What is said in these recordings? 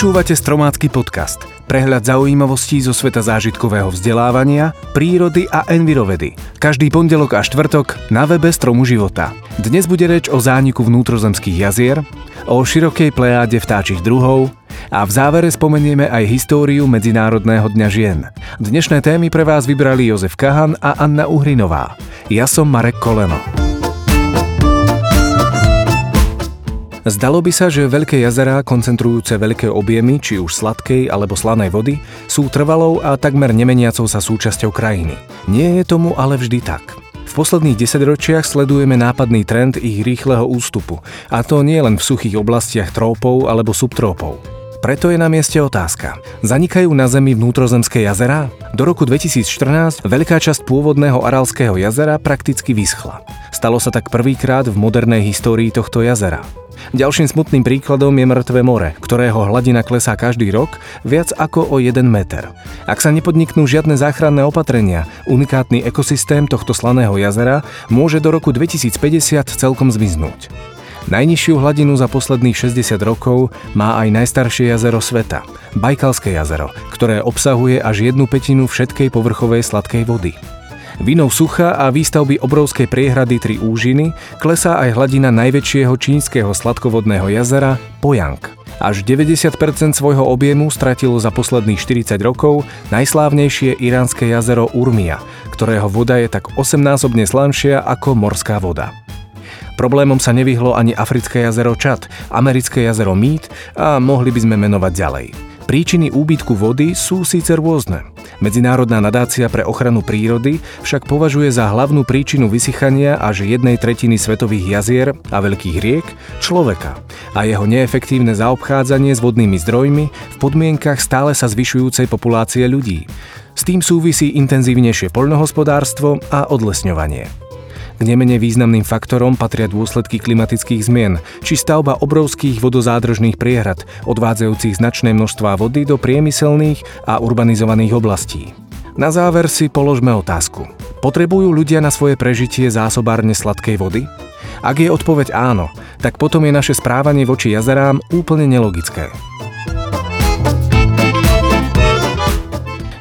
Počúvate Stromácky podcast, prehľad zaujímavostí zo sveta zážitkového vzdelávania, prírody a envirovedy. Každý pondelok a štvrtok na webe Stromu života. Dnes bude reč o zániku vnútrozemských jazier, o širokej plejáde vtáčich druhov a v závere spomenieme aj históriu Medzinárodného dňa žien. Dnešné témy pre vás vybrali Jozef Kahan a Anna Uhrinová. Ja som Marek Koleno. Zdalo by sa, že veľké jazerá, koncentrujúce veľké objemy, či už sladkej alebo slanej vody, sú trvalou a takmer nemeniacou sa súčasťou krajiny. Nie je tomu ale vždy tak. V posledných desaťročiach sledujeme nápadný trend ich rýchleho ústupu, a to nie len v suchých oblastiach trópov alebo subtrópov. Preto je na mieste otázka. Zanikajú na Zemi vnútrozemské jazerá? Do roku 2014 veľká časť pôvodného Aralského jazera prakticky vyschla. Stalo sa tak prvýkrát v modernej histórii tohto jazera. Ďalším smutným príkladom je mŕtve more, ktorého hladina klesá každý rok viac ako o 1 meter. Ak sa nepodniknú žiadne záchranné opatrenia, unikátny ekosystém tohto slaného jazera môže do roku 2050 celkom zmiznúť. Najnižšiu hladinu za posledných 60 rokov má aj najstaršie jazero sveta, Bajkalské jazero, ktoré obsahuje až jednu petinu všetkej povrchovej sladkej vody. Vinou sucha a výstavby obrovskej priehrady Tri úžiny klesá aj hladina najväčšieho čínskeho sladkovodného jazera Pojang. Až 90% svojho objemu stratilo za posledných 40 rokov najslávnejšie iránske jazero Urmia, ktorého voda je tak 8-násobne slanšia ako morská voda. Problémom sa nevyhlo ani africké jazero Čad, americké jazero Mead a mohli by sme menovať ďalej. Príčiny úbytku vody sú síce rôzne. Medzinárodná nadácia pre ochranu prírody však považuje za hlavnú príčinu vysychania až jednej tretiny svetových jazier a veľkých riek človeka a jeho neefektívne zaobchádzanie s vodnými zdrojmi v podmienkach stále sa zvyšujúcej populácie ľudí. S tým súvisí intenzívnejšie poľnohospodárstvo a odlesňovanie. K nemenej významným faktorom patria dôsledky klimatických zmien, či stavba obrovských vodozádržných priehrad, odvádzajúcich značné množstvá vody do priemyselných a urbanizovaných oblastí. Na záver si položme otázku. Potrebujú ľudia na svoje prežitie zásobárne sladkej vody? Ak je odpoveď áno, tak potom je naše správanie voči jazerám úplne nelogické.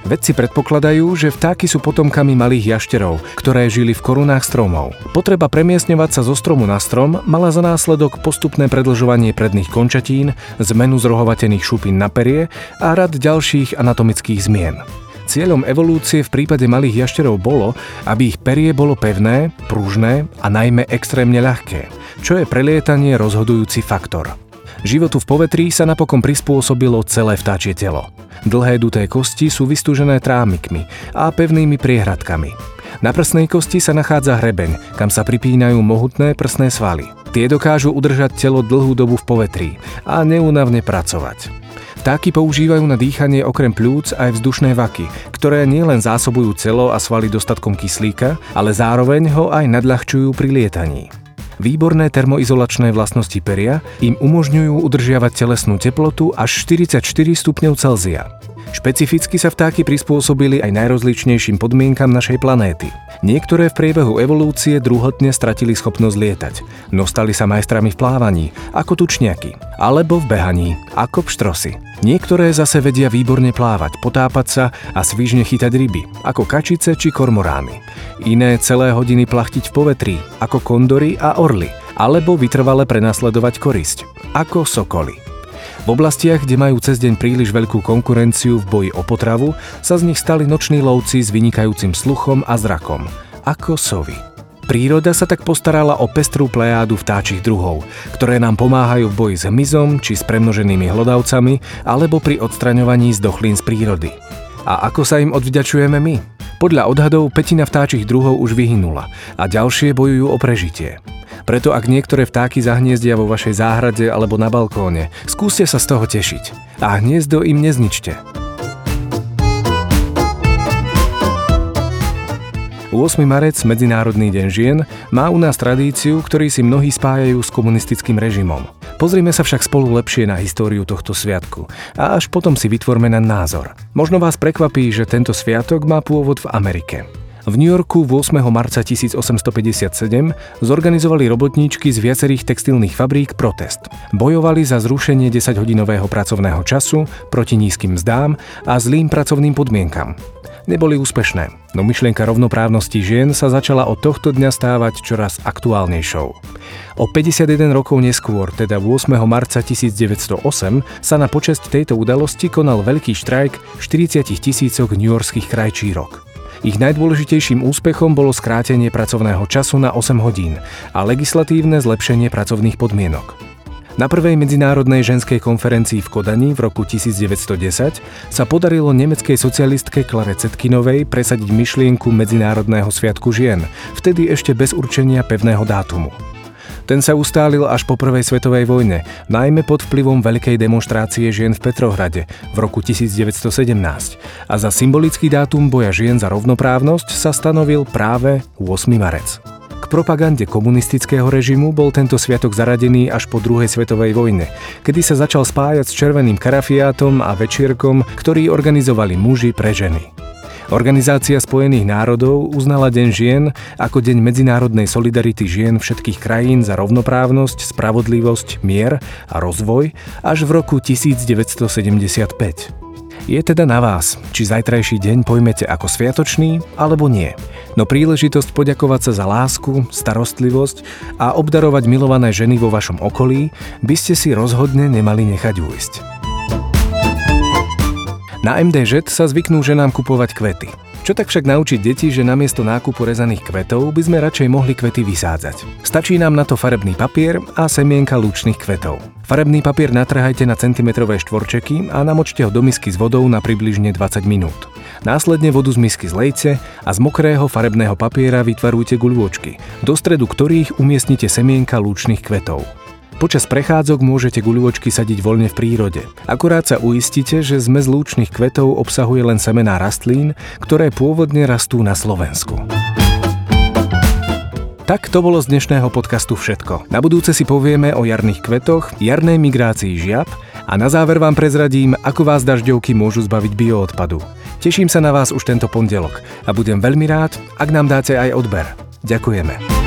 Vedci predpokladajú, že vtáky sú potomkami malých jašterov, ktoré žili v korunách stromov. Potreba premiesňovať sa zo stromu na strom mala za následok postupné predlžovanie predných končatín, zmenu zrohovatených šupín na perie a rad ďalších anatomických zmien. Cieľom evolúcie v prípade malých jašterov bolo, aby ich perie bolo pevné, pružné a najmä extrémne ľahké, čo je prelietanie rozhodujúci faktor. Životu v povetrí sa napokon prispôsobilo celé vtáčie telo. Dlhé duté kosti sú vystúžené trámikmi a pevnými priehradkami. Na prsnej kosti sa nachádza hrebeň, kam sa pripínajú mohutné prsné svaly. Tie dokážu udržať telo dlhú dobu v povetrí a neúnavne pracovať. Vtáky používajú na dýchanie okrem pľúc aj vzdušné vaky, ktoré nielen zásobujú celo a svaly dostatkom kyslíka, ale zároveň ho aj nadľahčujú pri lietaní. Výborné termoizolačné vlastnosti peria im umožňujú udržiavať telesnú teplotu až 44 stupňov Celzia. Špecificky sa vtáky prispôsobili aj najrozličnejším podmienkam našej planéty. Niektoré v priebehu evolúcie druhotne stratili schopnosť lietať, no stali sa majstrami v plávaní, ako tučniaky, alebo v behaní, ako pštrosy. Niektoré zase vedia výborne plávať, potápať sa a svižne chytať ryby, ako kačice či kormorány. Iné celé hodiny plachtiť v povetrí, ako kondory a orly, alebo vytrvale prenasledovať korisť, ako sokoly. V oblastiach, kde majú cez deň príliš veľkú konkurenciu v boji o potravu, sa z nich stali noční lovci s vynikajúcim sluchom a zrakom, ako sovy. Príroda sa tak postarala o pestrú plejádu vtáčich druhov, ktoré nám pomáhajú v boji s hmyzom či s premnoženými hlodavcami alebo pri odstraňovaní zdochlín z prírody. A ako sa im odvďačujeme my? Podľa odhadov petina vtáčich druhov už vyhynula a ďalšie bojujú o prežitie. Preto ak niektoré vtáky zahniezdia vo vašej záhrade alebo na balkóne, skúste sa z toho tešiť. A hniezdo im nezničte. 8. marec, Medzinárodný deň žien, má u nás tradíciu, ktorý si mnohí spájajú s komunistickým režimom. Pozrime sa však spolu lepšie na históriu tohto sviatku a až potom si vytvorme na názor. Možno vás prekvapí, že tento sviatok má pôvod v Amerike. V New Yorku 8. marca 1857 zorganizovali robotníčky z viacerých textilných fabrík protest. Bojovali za zrušenie 10-hodinového pracovného času, proti nízkym mzdám a zlým pracovným podmienkam. Neboli úspešné, no myšlienka rovnoprávnosti žien sa začala od tohto dňa stávať čoraz aktuálnejšou. O 51 rokov neskôr, teda 8. marca 1908, sa na počesť tejto udalosti konal veľký štrajk 40 tisícok newyorských krajčírok. Ich najdôležitejším úspechom bolo skrátenie pracovného času na 8 hodín a legislatívne zlepšenie pracovných podmienok. Na prvej medzinárodnej ženskej konferencii v Kodani v roku 1910 sa podarilo nemeckej socialistke Klare Cetkinovej presadiť myšlienku Medzinárodného sviatku žien, vtedy ešte bez určenia pevného dátumu. Ten sa ustálil až po prvej svetovej vojne, najmä pod vplyvom veľkej demonstrácie žien v Petrohrade v roku 1917 a za symbolický dátum boja žien za rovnoprávnosť sa stanovil práve 8. marec. K propagande komunistického režimu bol tento sviatok zaradený až po druhej svetovej vojne, kedy sa začal spájať s červeným karafiátom a večierkom, ktorý organizovali muži pre ženy. Organizácia Spojených národov uznala Deň žien ako deň medzinárodnej solidarity žien všetkých krajín za rovnoprávnosť, spravodlivosť, mier a rozvoj až v roku 1975. Je teda na vás, či zajtrajší deň pojmete ako sviatočný alebo nie. No príležitosť poďakovať sa za lásku, starostlivosť a obdarovať milované ženy vo vašom okolí by ste si rozhodne nemali nechať ujsť. Na MDŽ sa zvyknú ženám kupovať kvety. Čo tak však naučiť deti, že namiesto nákupu rezaných kvetov by sme radšej mohli kvety vysádzať. Stačí nám na to farebný papier a semienka lúčných kvetov. Farebný papier natrhajte na centimetrové štvorčeky a namočte ho do misky s vodou na približne 20 minút. Následne vodu z misky zlejte a z mokrého farebného papiera vytvarujte guľôčky, do stredu ktorých umiestnite semienka lúčných kvetov. Počas prechádzok môžete guľôčky sadiť voľne v prírode. Akurát sa uistite, že zmes lúčných kvetov obsahuje len semená rastlín, ktoré pôvodne rastú na Slovensku. Tak to bolo z dnešného podcastu všetko. Na budúce si povieme o jarných kvetoch, jarnej migrácii žiab a na záver vám prezradím, ako vás dažďovky môžu zbaviť bioodpadu. Teším sa na vás už tento pondelok a budem veľmi rád, ak nám dáte aj odber. Ďakujeme.